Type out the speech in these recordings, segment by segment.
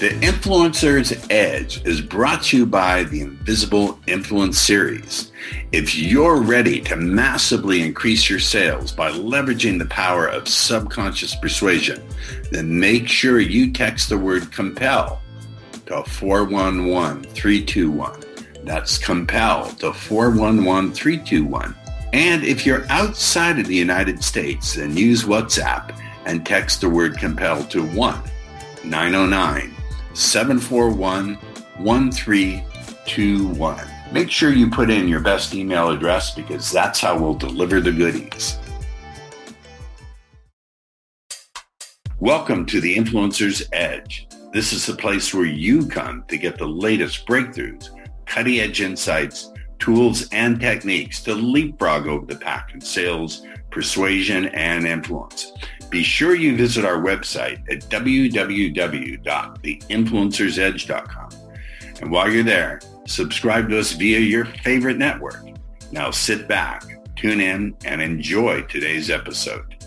The Influencer's Edge is brought to you by the Invisible Influence Series. If you're ready to massively increase your sales by leveraging the power of subconscious persuasion, then make sure you text the word compel to 411321. That's compel to 411321. And if you're outside of the United States, then use WhatsApp and text the word compel to 1 909 741 1321. Make sure you put in your best email address because that's how we'll deliver the goodies. Welcome to the Influencer's Edge. This is the place where you come to get the latest breakthroughs, cutting edge insights, tools, and techniques to leapfrog over the pack in sales, persuasion, and influence. Be sure you visit our website at www.theinfluencersedge.com. And while you're there, subscribe to us via your favorite network. Now sit back, tune in, and enjoy today's episode.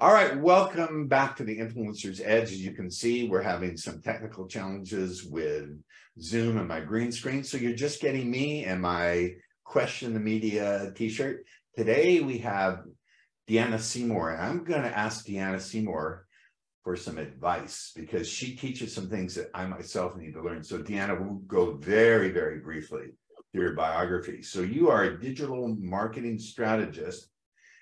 All right, welcome back to the Influencer's Edge. As you can see, we're having some technical challenges with Zoom and my green screen. So you're just getting me and my question the media t-shirt. Today we have Deanna Seymour, and I'm going to ask Deanna Seymour for some advice because she teaches some things that I myself need to learn. So Deanna, will go very, very briefly through your biography. So you are a digital marketing strategist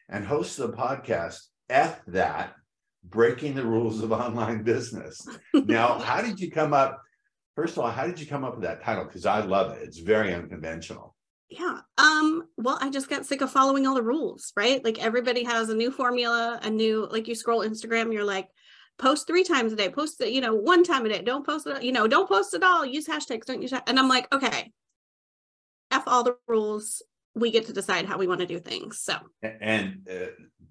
and host of the podcast F that, breaking the rules of online business. now, how did you come up? First of all, how did you come up with that title? Because I love it. It's very unconventional. Yeah. Um, well, I just got sick of following all the rules, right? Like everybody has a new formula, a new like you scroll Instagram, you're like, post three times a day, post it, you know, one time a day, don't post it, you know, don't post at all, use hashtags, don't use and I'm like, okay, F all the rules. We get to decide how we want to do things. So and uh,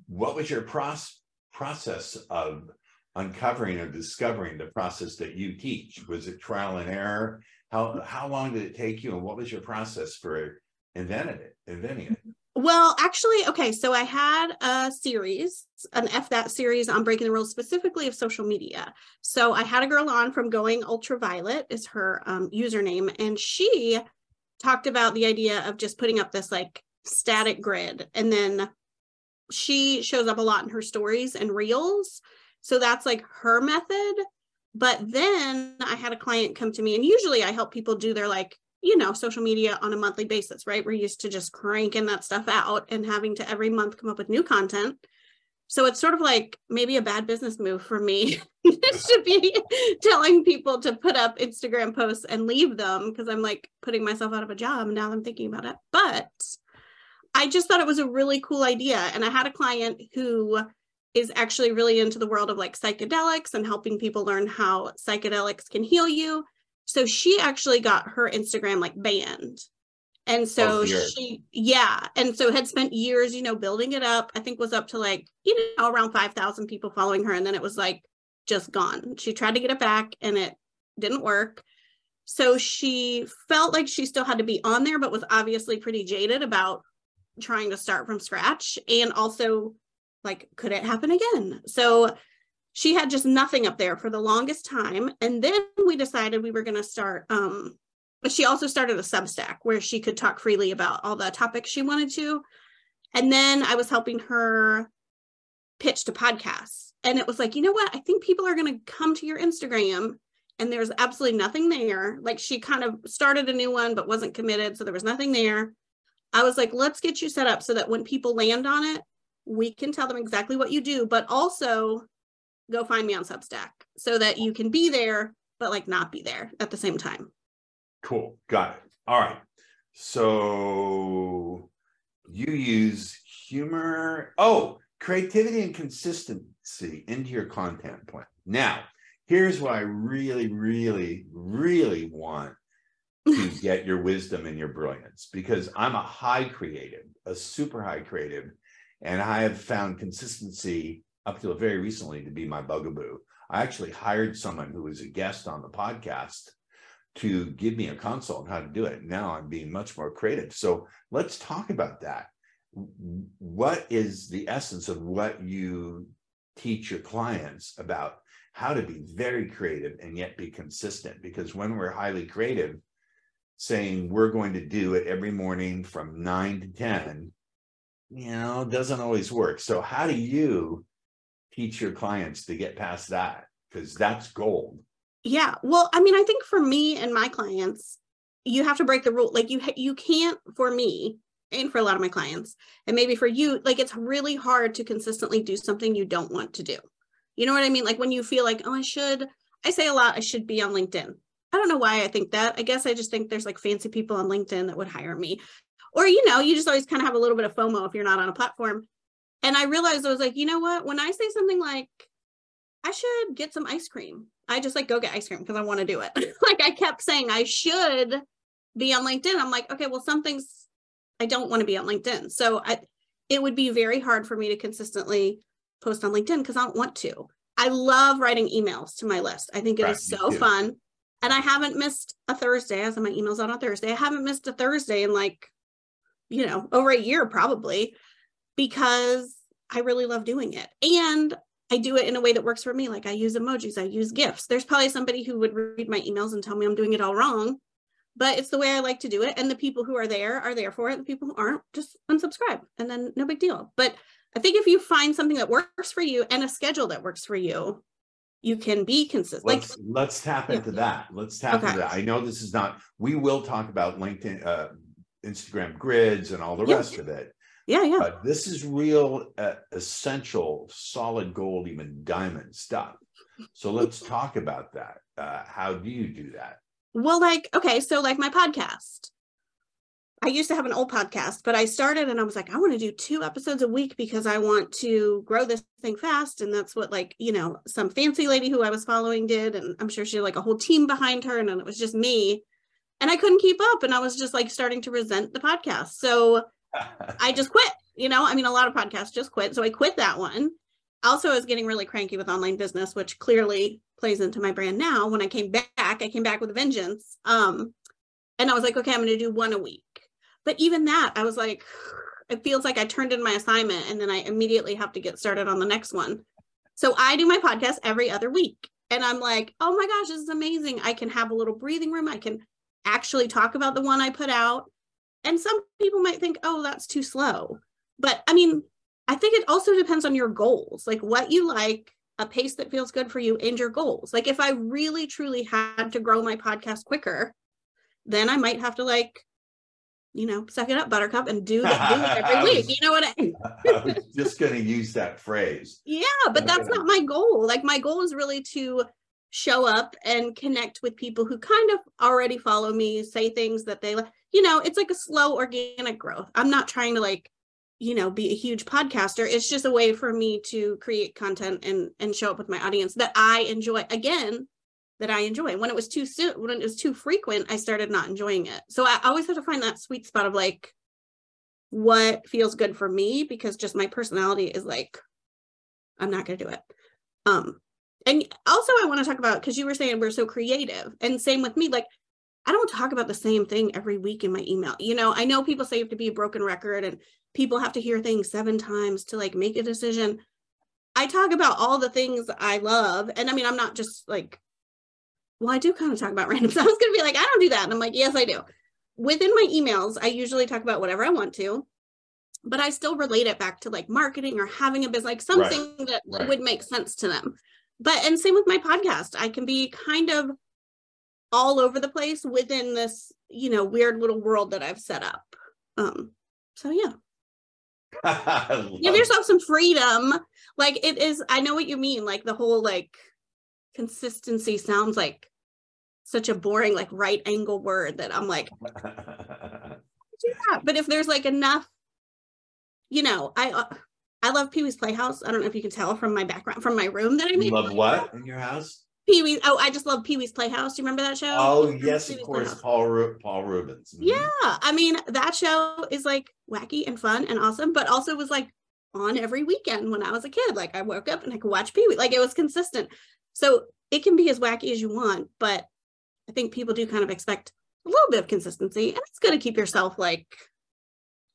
what was your process process of uncovering or discovering the process that you teach? Was it trial and error? How how long did it take you, and what was your process for inventing it? Inventing it. Well, actually, okay. So I had a series, an F that series on breaking the rules, specifically of social media. So I had a girl on from Going Ultraviolet is her um, username, and she talked about the idea of just putting up this like static grid, and then she shows up a lot in her stories and reels. So that's like her method. But then I had a client come to me, and usually I help people do their like, you know, social media on a monthly basis, right? We're used to just cranking that stuff out and having to every month come up with new content. So it's sort of like maybe a bad business move for me to be telling people to put up Instagram posts and leave them because I'm like putting myself out of a job. Now I'm thinking about it. But I just thought it was a really cool idea. And I had a client who is actually really into the world of like psychedelics and helping people learn how psychedelics can heal you. So she actually got her Instagram like banned. And so oh, she, yeah. And so had spent years, you know, building it up. I think was up to like, you know, around 5,000 people following her. And then it was like just gone. She tried to get it back and it didn't work. So she felt like she still had to be on there, but was obviously pretty jaded about trying to start from scratch and also like could it happen again so she had just nothing up there for the longest time. And then we decided we were going to start um but she also started a substack where she could talk freely about all the topics she wanted to. And then i was helping her pitch to podcasts. And it was like you know what? I think people are going to come to your instagram. And there's absolutely nothing there. Like she kind of started a new one but wasn't committed so there was nothing there. I was like, let's get you set up so that when people land on it, we can tell them exactly what you do, but also go find me on Substack so that you can be there, but like not be there at the same time. Cool. Got it. All right. So you use humor. Oh, creativity and consistency into your content plan. Now, here's what I really, really, really want to get your wisdom and your brilliance because I'm a high creative, a super high creative, and I have found consistency up till very recently to be my bugaboo. I actually hired someone who was a guest on the podcast to give me a consult on how to do it. Now I'm being much more creative. So let's talk about that. What is the essence of what you teach your clients about how to be very creative and yet be consistent because when we're highly creative saying we're going to do it every morning from 9 to 10 you know doesn't always work so how do you teach your clients to get past that because that's gold. Yeah well i mean i think for me and my clients you have to break the rule like you you can't for me and for a lot of my clients and maybe for you like it's really hard to consistently do something you don't want to do. You know what i mean? Like when you feel like oh i should i say a lot i should be on linkedin. I don't know why i think that. I guess i just think there's like fancy people on linkedin that would hire me. Or you know you just always kind of have a little bit of fomo if you're not on a platform and i realized i was like you know what when i say something like i should get some ice cream i just like go get ice cream because i want to do it like i kept saying i should be on linkedin i'm like okay well something's I don't want to be on LinkedIn. So I it would be very hard for me to consistently post on LinkedIn because I don't want to. I love writing emails to my list. I think it right, is so fun. And I haven't missed a Thursday. I my emails out on Thursday. I haven't missed a Thursday in like, you know, over a year probably because I really love doing it. And I do it in a way that works for me. Like I use emojis, I use GIFs. There's probably somebody who would read my emails and tell me I'm doing it all wrong but it's the way I like to do it. And the people who are there are there for it. The people who aren't just unsubscribe and then no big deal. But I think if you find something that works for you and a schedule that works for you, you can be consistent. Let's, like, let's tap into yeah. that. Let's tap okay. into that. I know this is not, we will talk about LinkedIn, uh, Instagram grids and all the yeah. rest of it. Yeah, yeah. But this is real uh, essential, solid gold, even diamond stuff. So let's talk about that. Uh, how do you do that? Well, like, okay, so like my podcast. I used to have an old podcast, but I started and I was like, I want to do two episodes a week because I want to grow this thing fast. And that's what, like, you know, some fancy lady who I was following did. And I'm sure she had like a whole team behind her, and then it was just me. And I couldn't keep up. And I was just like starting to resent the podcast. So I just quit. You know, I mean, a lot of podcasts just quit. So I quit that one. Also, I was getting really cranky with online business, which clearly plays into my brand now. When I came back, I came back with a vengeance. Um, and I was like, okay, I'm going to do one a week. But even that, I was like, it feels like I turned in my assignment and then I immediately have to get started on the next one. So I do my podcast every other week. And I'm like, oh my gosh, this is amazing. I can have a little breathing room. I can actually talk about the one I put out. And some people might think, oh, that's too slow. But I mean, I think it also depends on your goals, like what you like a pace that feels good for you and your goals. Like if I really truly had to grow my podcast quicker, then I might have to like, you know, suck it up, buttercup, and do, do it every week. You know what I mean? I was just gonna use that phrase. Yeah, but that's not my goal. Like my goal is really to show up and connect with people who kind of already follow me, say things that they like. You know, it's like a slow organic growth. I'm not trying to like you know be a huge podcaster it's just a way for me to create content and and show up with my audience that i enjoy again that i enjoy when it was too soon when it was too frequent i started not enjoying it so i always have to find that sweet spot of like what feels good for me because just my personality is like i'm not going to do it um and also i want to talk about because you were saying we're so creative and same with me like I don't talk about the same thing every week in my email. You know, I know people say you have to be a broken record and people have to hear things seven times to like make a decision. I talk about all the things I love. And I mean, I'm not just like, well, I do kind of talk about random stuff. I was going to be like, I don't do that. And I'm like, yes, I do. Within my emails, I usually talk about whatever I want to, but I still relate it back to like marketing or having a business, like something right. that right. would make sense to them. But, and same with my podcast, I can be kind of all over the place within this, you know, weird little world that I've set up. Um, so yeah. Give yourself some freedom. Like it is, I know what you mean. Like the whole like consistency sounds like such a boring, like right angle word that I'm like, yeah. But if there's like enough, you know, I uh, I love Pee Wee's Playhouse. I don't know if you can tell from my background, from my room that I made. You love what in your house? Pee Wee. Oh, I just love Pee Wee's Playhouse. Do you remember that show? Oh yes, of course, Paul Ru- Paul Reubens. Mm-hmm. Yeah, I mean that show is like wacky and fun and awesome, but also was like on every weekend when I was a kid. Like I woke up and I could watch Pee Wee. Like it was consistent. So it can be as wacky as you want, but I think people do kind of expect a little bit of consistency, and it's good to keep yourself like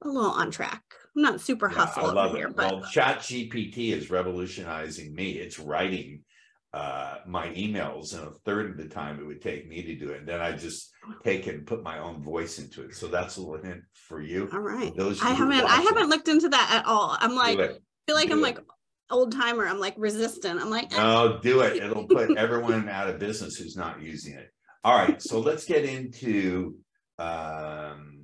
a little on track. I'm not super Yeah, hustle I over here, it. but Well, Chat GPT is revolutionizing me. It's writing uh my emails in a third of the time it would take me to do it. And then I just take it and put my own voice into it. So that's a little hint for you. all right. Those I haven't I haven't looked into that at all. I'm like I feel like I'm do like old timer. I'm like resistant. I'm like, No, do it. It'll put everyone out of business who's not using it. All right, so let's get into um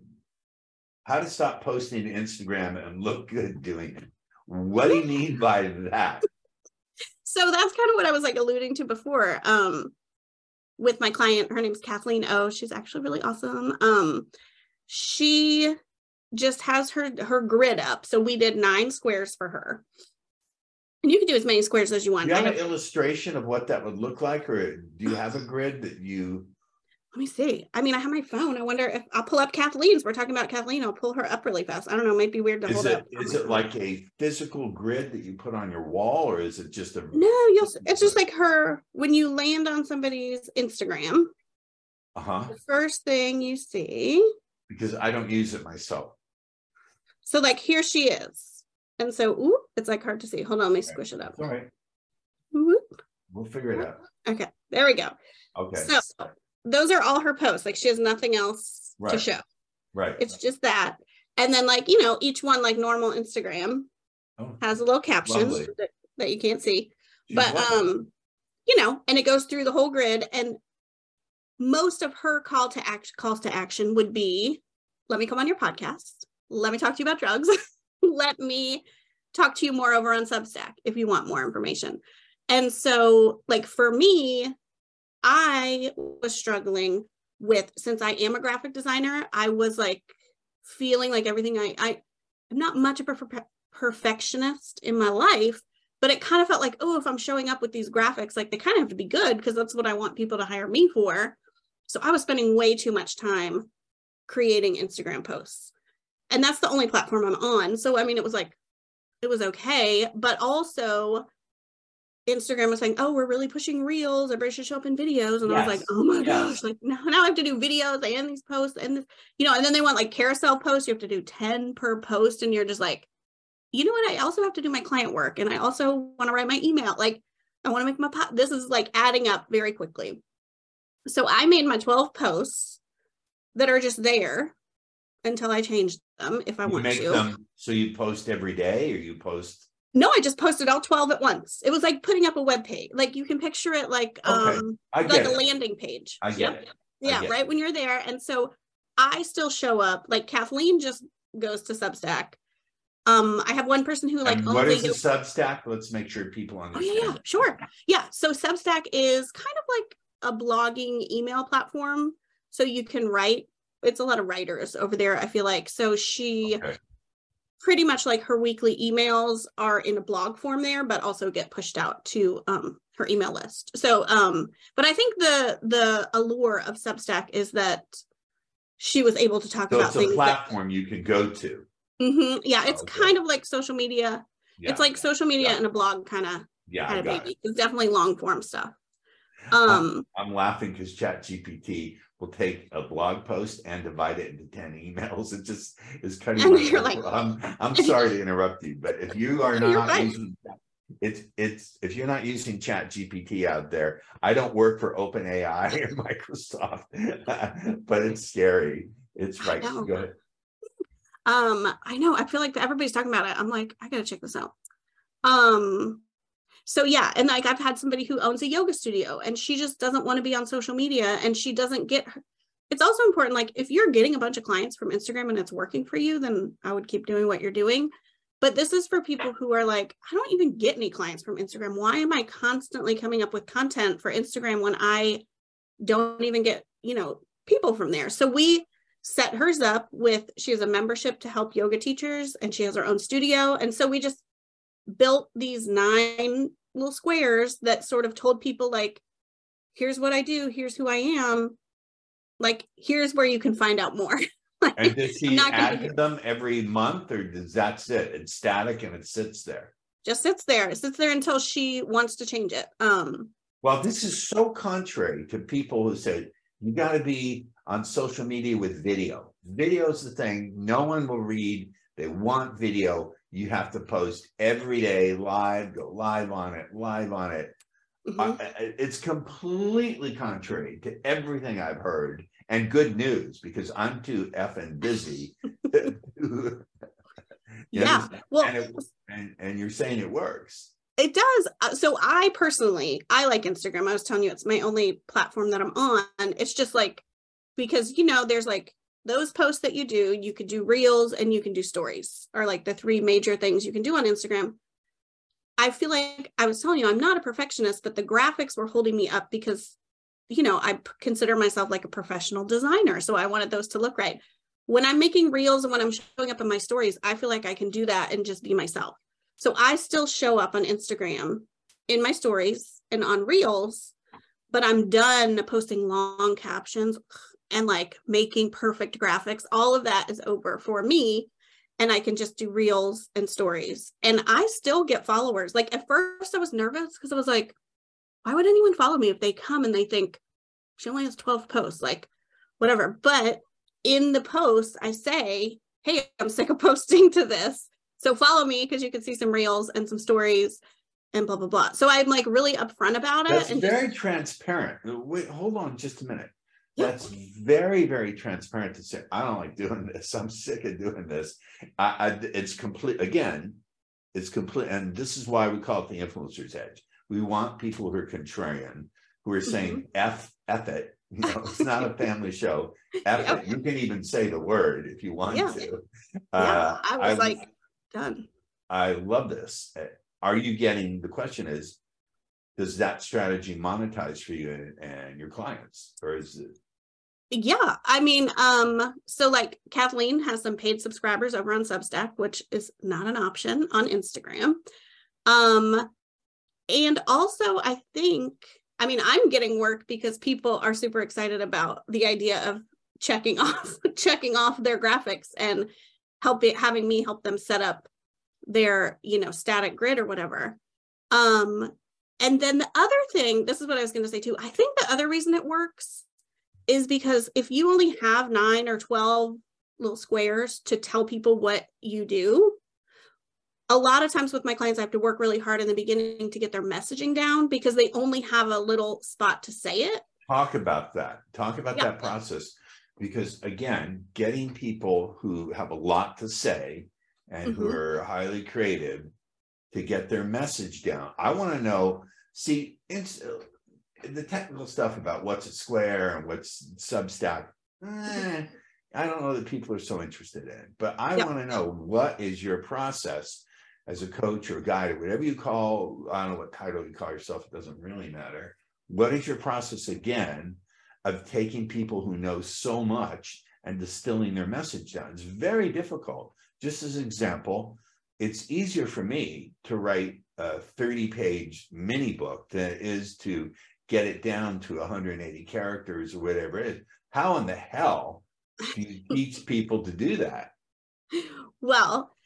how to stop posting to Instagram and look good doing it. What do you mean by that? so that's kind of what I was like alluding to before. Um, with my client, her name's Kathleen O. She's actually really awesome. Um, she just has her her grid up. So we did nine squares for her. And you can do as many squares as you want. Do you have- an illustration of what that would look like, or do you have a grid that you? Let me see. I mean, I have my phone. I wonder if I'll pull up Kathleen's. We're talking about Kathleen. I'll pull her up really fast. I don't know. It might be weird to Is hold it up. is it like a physical grid that you put on your wall, or is it just a? No, you'll. It's just like her when you land on somebody's Instagram. Uh huh. The first thing you see. Because I don't use it myself. So like here she is, and so ooh, it's like hard to see. Hold on, let me squish it up. All right, Whoop. we'll figure it out. Okay, there we go. Okay, So those are all her posts. Like she has nothing else to show. right. It's just that. And then like, you know, each one like normal Instagram Oh, has a little caption that, that you can't see. geez, But what? um, you know, and it goes through the whole grid and most of her call to action calls to action would be let me come on your podcast. Let me talk to you about drugs. let me talk to you more over on Substack if you want more information. And so like for me, I was struggling with since I am a graphic designer, I was like feeling like everything I I I'm not much of a per- perfectionist in my life, but it kind of felt like, oh, if I'm showing up with these graphics, like they kind of have to be good because that's what I want people to hire me for. So I was spending way too much time creating Instagram posts. And that's the only platform I'm on. So I mean, it was like it was okay, but also Instagram was saying, "Oh, we're really pushing reels. Everybody should show up in videos." And I was like, "Oh my Yes. gosh! Like now, now I have to do videos and these posts and this, you know." And then they want like carousel posts. You have to do ten per post, and you're just like, you know what? I also have to do my client work, and I also want to write my email. Like, I want to make my po- this is like adding up very quickly. So I made my twelve posts that are just there until I change them if I You want make to. them so you post every day, or you post. No, I just posted all 12 at once. It was like putting up a web page. Like you can picture it like Okay, um like get a landing page. I get Yep. it. I Yeah, get right when you're there. And so I still show up. Like Kathleen just goes to Substack. Um, I have one person who like and what only is a Substack? Let's make sure people Oh understand. yeah, yeah, sure. Yeah. So Substack is kind of like a blogging email platform. So you can write, it's a lot of writers over there, I feel like. So she Okay. Pretty much like her weekly emails are in a blog form there, but also get pushed out to um her email list. So um, but I think the the allure of Substack is that she was able to talk So about it's a things that platform you can go to. Mhm, yeah, it's Okay. kind of like social media. Yeah, It's like social media Yeah. and a blog kind of yeah, kind of got it. It's definitely long form stuff. Um I'm laughing because Chat GPT will take a blog post and divide it into 10 emails. It just is cutting. And you're like- I'm, I'm sorry to interrupt you, but if you are not fine. using, it's, it's, if you're not using Chat GPT out there, I don't work for OpenAI or Microsoft, but it's scary. It's right. Go ahead. Um, I know. I feel like everybody's talking about it. I'm like, I gotta check this out. Um, so yeah, and like I've had somebody who owns a yoga studio and she just doesn't want to be on social media and she doesn't get her. It's also important, like if you're getting a bunch of clients from Instagram and it's working for you, then I would keep doing what you're doing. But this is for people who are like, I don't even get any clients from Instagram. Why am I constantly coming up with content for Instagram when I don't even get, you know, people from there? So we set hers up with she has a membership to help yoga teachers and she has her own studio and so we just built these nine little squares that sort of told people like here's what i do here's who i am like here's where you can find out more And does he add to them every month or does that's it? It's static and it sits there? just sits there it sits there until she wants to change it um Well, this is so contrary to people who say you got to be on social media with video. Video's the thing. No one will read They want video. You have to post every day live, go live on it, live on it. Mhm. I- it's completely contrary to everything I've heard and good news because I'm too effing busy. Yeah. Well, And, it, and, and you're saying it works. It does. Uh, So I personally, I like Instagram. I was telling you, it's my only platform that I'm on. It's just like because you know, there's like those posts that you do. You could do reels and you can do stories, are like the three major things you can do on Instagram. I feel like I was telling you, I'm not a perfectionist, but the graphics were holding me up because, you know, I consider myself like a professional designer. So I wanted those to look right. When I'm making reels and when I'm showing up in my stories, I feel like I can do that and just be myself. So I still show up on Instagram in my stories and on reels, but I'm done posting long captions and like making perfect graphics. All of that is over for me. And I can just do reels and stories. And I still get followers. Like at first, I was nervous because I was like, why would anyone follow me if they come and they think she only has 12 posts? Like, whatever. But in the post, I say, hey, I'm sick of posting to this. So follow me because you can see some reels and some stories and blah blah blah. So I'm like really upfront about it. That's and very just, transparent. Wait, hold on just a minute. That's very, very transparent to say, I don't like doing this. I'm sick of doing this. I, I, it's complete, again, it's complete. And this is why we call it the influencer's edge. We want people who are contrarian, who are saying Mm-hmm. F, F it. You know, it's not a family show. F Yep. it. You can even say the word if you want Yeah. to. yeah, Uh, I was like done. I love this. Uh, Are you getting, the question is, does that strategy monetize for you and, and your clients? Or is it, Yeah, I mean, um, so like Kathleen has some paid subscribers over on Substack, which is not an option on Instagram. Um, and also I think, I mean, I'm getting work because people are super excited about the idea of checking off, checking off their graphics and helping having me help them set up their, you know, static grid or whatever. Um, and then the other thing, this is what I was going to say too. I think the other reason it works is because if you only have nine or 12 little squares to tell people what you do, a lot of times with my clients, I have to work really hard in the beginning to get their messaging down because they only have a little spot to say it. talk about that, talk about Yeah. that process. Because again, getting people who have a lot to say and who Mhm. are highly creative to get their message down. I want to know, see, it's the technical stuff about what's a square and what's Substack. eh, I don't know that people are so interested in, but I Yep. want to know what is your process as a coach or guide or whatever you call, I don't know what title you call yourself, it doesn't really matter. What is your process again of taking people who know so much and distilling their message down? It's very difficult. Just as an example, it's easier for me to write a 30 page mini book than it is to get it down to 180 characters or whatever it is. How in the hell do you teach people to do that? Well,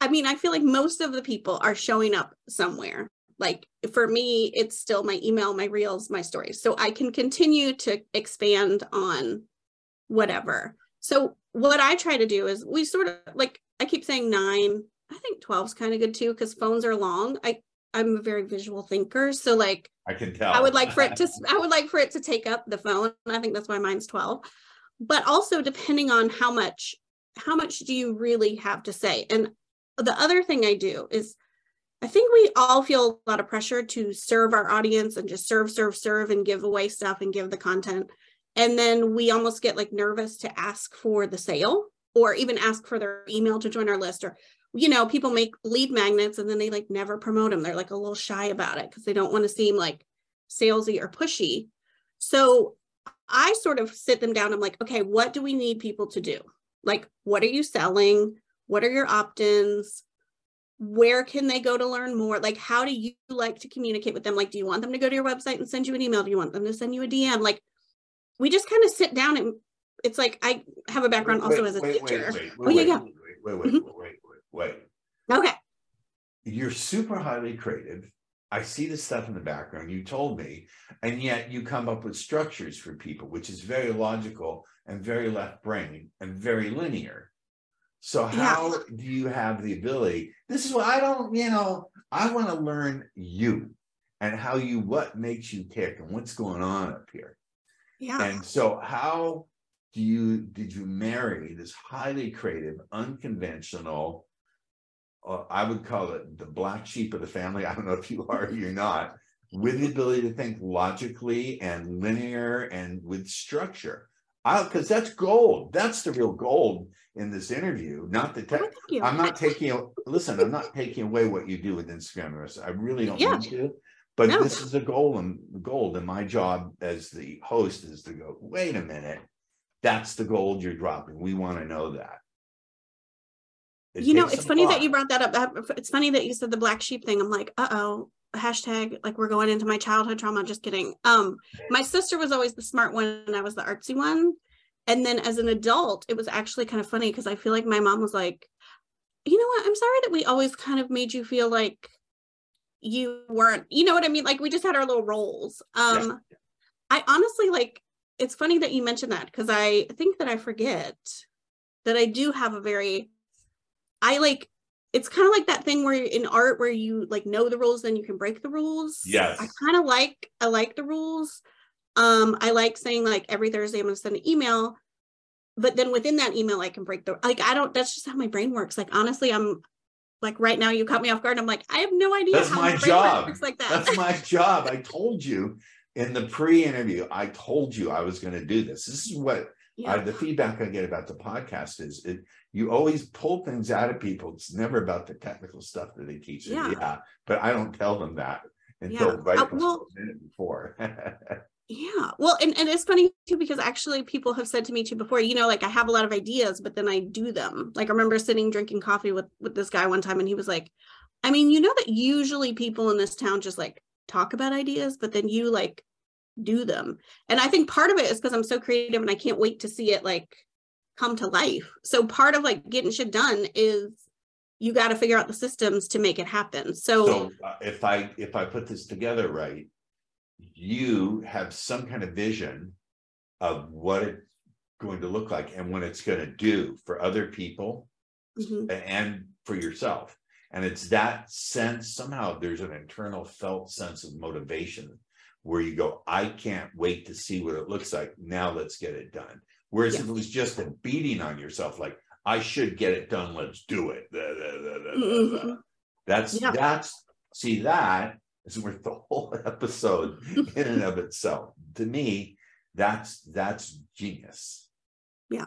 I mean, I feel like most of the people are showing up somewhere. Like for me, it's still my email, my reels, my stories. So I can continue to expand on whatever. So what I try to do is we sort of like I keep saying nine. I think 12 is kind of good too because phones are long. I I'm a very visual thinker. So like I can tell. I would like for it to I would like for it to take up the phone. I think that's why mine's 12. But also depending on how much how much do you really have to say? And the other thing I do is I think we all feel a lot of pressure to serve our audience and just serve serve serve and give away stuff and give the content. And then we almost get like nervous to ask for the sale or even ask for their email to join our list or you know, people make lead magnets and then they like never promote them. They're like a little shy about it because they don't want to seem like salesy or pushy. So I sort of sit them down. I'm like, okay, what do we need people to do? Like, what are you selling? What are your opt ins? Where can they go to learn more? Like, how do you like to communicate with them? Like, do you want them to go to your website and send you an email? Do you want them to send you a DM? Like, we just kind of sit down and it's like I have a background Wait, also as a wait, wait, teacher. Wait, Oh, yeah, wait, yeah. wait, wait, wait, Mhm. wait, wait. Okay. You're super highly creative. I see the stuff in the background. You told me, and yet you come up with structures for people, which is very logical and very left brain and very linear. So how do you have the ability? This is what I don't, you know, I want to learn you and how you what makes you tick and what's going on up here. Yeah. And so how do you did you marry this highly creative, unconventional? Uh, I would call it the black sheep of the family. I don't know if you are or you're not, with the ability to think logically and linear and with structure. Because that's gold. That's the real gold in this interview. Not the tech. Oh, I'm not taking. Listen, I'm not taking away what you do with Instagram. I really don't Yeah. want to. But No. this is the goal and gold. And my job as the host is to go. Wait a minute. That's the gold you're dropping. We want to know that. It you know, it's funny that you brought that up. It's funny that you said the black sheep thing. I'm like, uh oh, hashtag like we're going into my childhood trauma. Just kidding. Um, my sister was always the smart one, and I was the artsy one. And then as an adult, it was actually kind of funny because I feel like my mom was like, you know what? I'm sorry that we always kind of made you feel like you weren't, you know what I mean? Like we just had our little roles. Um, I honestly like it's funny that you mentioned that because I think that I forget that I do have a very I like it's kind of like that thing where in art where you like know the rules then you can break the rules. Yes. I kind of like I like the rules. Um I like saying like every Thursday I'm going to send an email but then within that email I can break the like I don't that's just how my brain works. Like honestly I'm like right now you caught me off guard. I'm like I have no idea That's how my brain job. works like that. That's my job. I told you in the pre-interview, I told you I was going to do this. This is what I, the feedback I get about the podcast is it you always pull things out of people. It's never about the technical stuff that they teach. Yeah. Yeah. But I don't tell them that until Yeah. right Uh, before- well- minute before. Yeah. Well, and, and it's funny too, because actually people have said to me too before, you know, like I have a lot of ideas, but then I do them. Like I remember sitting drinking coffee with with this guy one time and he was like, I mean, you know that usually people in this town just like talk about ideas, but then you like do them. And I think part of it is because I'm so creative and I can't wait to see it like come to life. So part of like getting shit done is you got to figure out the systems to make it happen. So, so uh, if I if I put this together right, you have some kind of vision of what it's going to look like and what it's going to do for other people mhm, and for yourself. And it's that sense somehow there's an internal felt sense of motivation where you go, I can't wait to see what it looks like. Now let's get it done. Whereas if it was just a beating on yourself, like I should get it done, let's do it. Da, da, da. Mhm. That's Yeah. that's see that is worth the whole episode in and of itself. To me, that's that's genius. Yeah.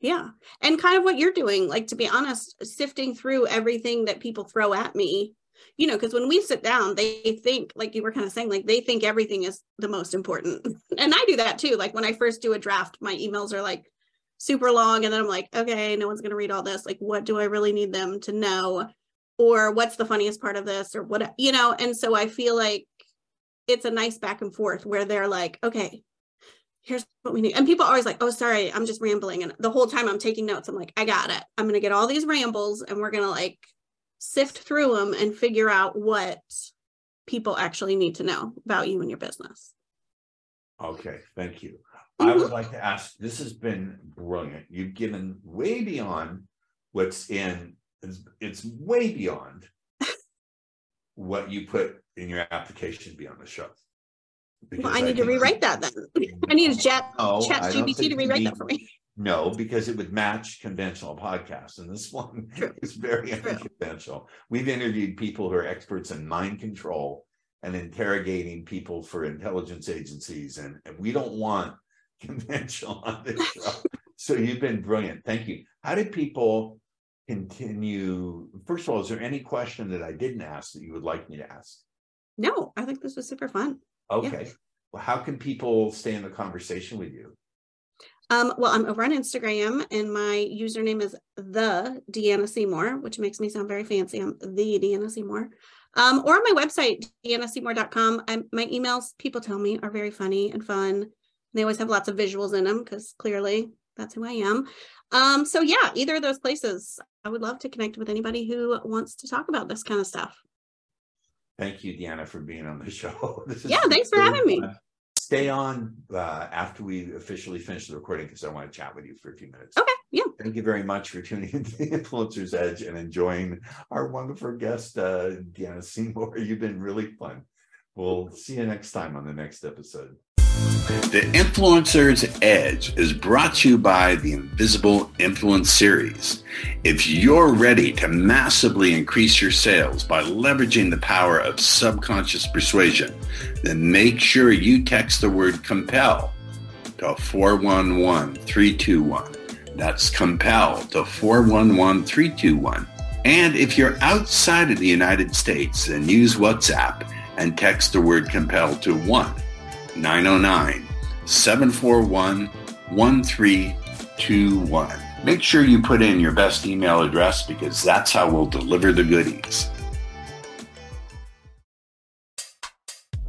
Yeah. And kind of what you're doing, like to be honest, sifting through everything that people throw at me, you know, because when we sit down, they think, like you were kind of saying, like they think everything is the most important. And I do that too. Like when I first do a draft, my emails are like super long. And then I'm like, okay, no one's going to read all this. Like, what do I really need them to know? Or what's the funniest part of this? Or what, you know? And so I feel like it's a nice back and forth where they're like, okay, here's what we need. And people are always like, oh, sorry, I'm just rambling. And the whole time I'm taking notes, I'm like, I got it. I'm going to get all these rambles and we're going to like sift through them and figure out what people actually need to know about you and your business. Okay, thank you. I mm-hmm. would like to ask, this has been brilliant. You've given way beyond what's in, it's, it's way beyond what you put in your application to be on the show. Well, Because I need to rewrite that then. I need to chat, oh, No, chat I GPT to rewrite need- that for me. No, because it would match conventional podcasts, and this one True. is very True. unconventional. We've interviewed people who are experts in mind control and interrogating people for intelligence agencies, and, and we don't want conventional on this show. So you've been brilliant. Thank you. How did people continue? First of all, is there any question that I didn't ask that you would like me to ask? No, I think this was super fun. Okay. Well, how can people stay in the conversation with you? Um, well, I'm over on Instagram and my username is the Deanna Seymour, which makes me sound very fancy. I'm the Deanna Seymour. Um, or on my website, deannaseymour.com. I, my emails, people tell me, are very funny and fun. They always have lots of visuals in them because clearly that's who I am. Um, so yeah, either of those places, I would love to connect with anybody who wants to talk about this kind of stuff. Thank you, Deanna, for being on the show. This Yeah, thanks for having me. Stay on uh, after we officially finish the recording because I want to chat with you for a few minutes. Okay. Yeah. Thank you very much for tuning into the Influencer's Edge and enjoying our wonderful guest, uh, Deanna Seymour. You've been really fun. We'll see you next time on the next episode. The Influencer's Edge is brought to you by the Invisible Influence Series. If you're ready to massively increase your sales by leveraging the power of subconscious persuasion, then make sure you text the word compel to 411321. That's compel to 411321. And if you're outside of the United States, then use WhatsApp and text the word compel to 1 909 741 1321. Make sure you put in your best email address because that's how we'll deliver the goodies.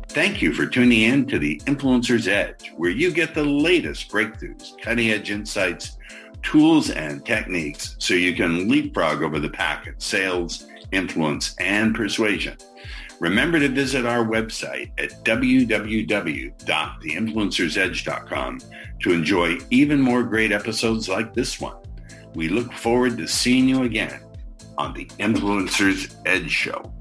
Thank you for tuning in to the Influencer's Edge, where you get the latest breakthroughs, cutting edge insights, tools, and techniques so you can leapfrog over the pack in sales, influence, and persuasion. Remember to visit our website at www.theinfluencersedge.com to enjoy even more great episodes like this one. We look forward to seeing you again on the Influencer's Edge Show.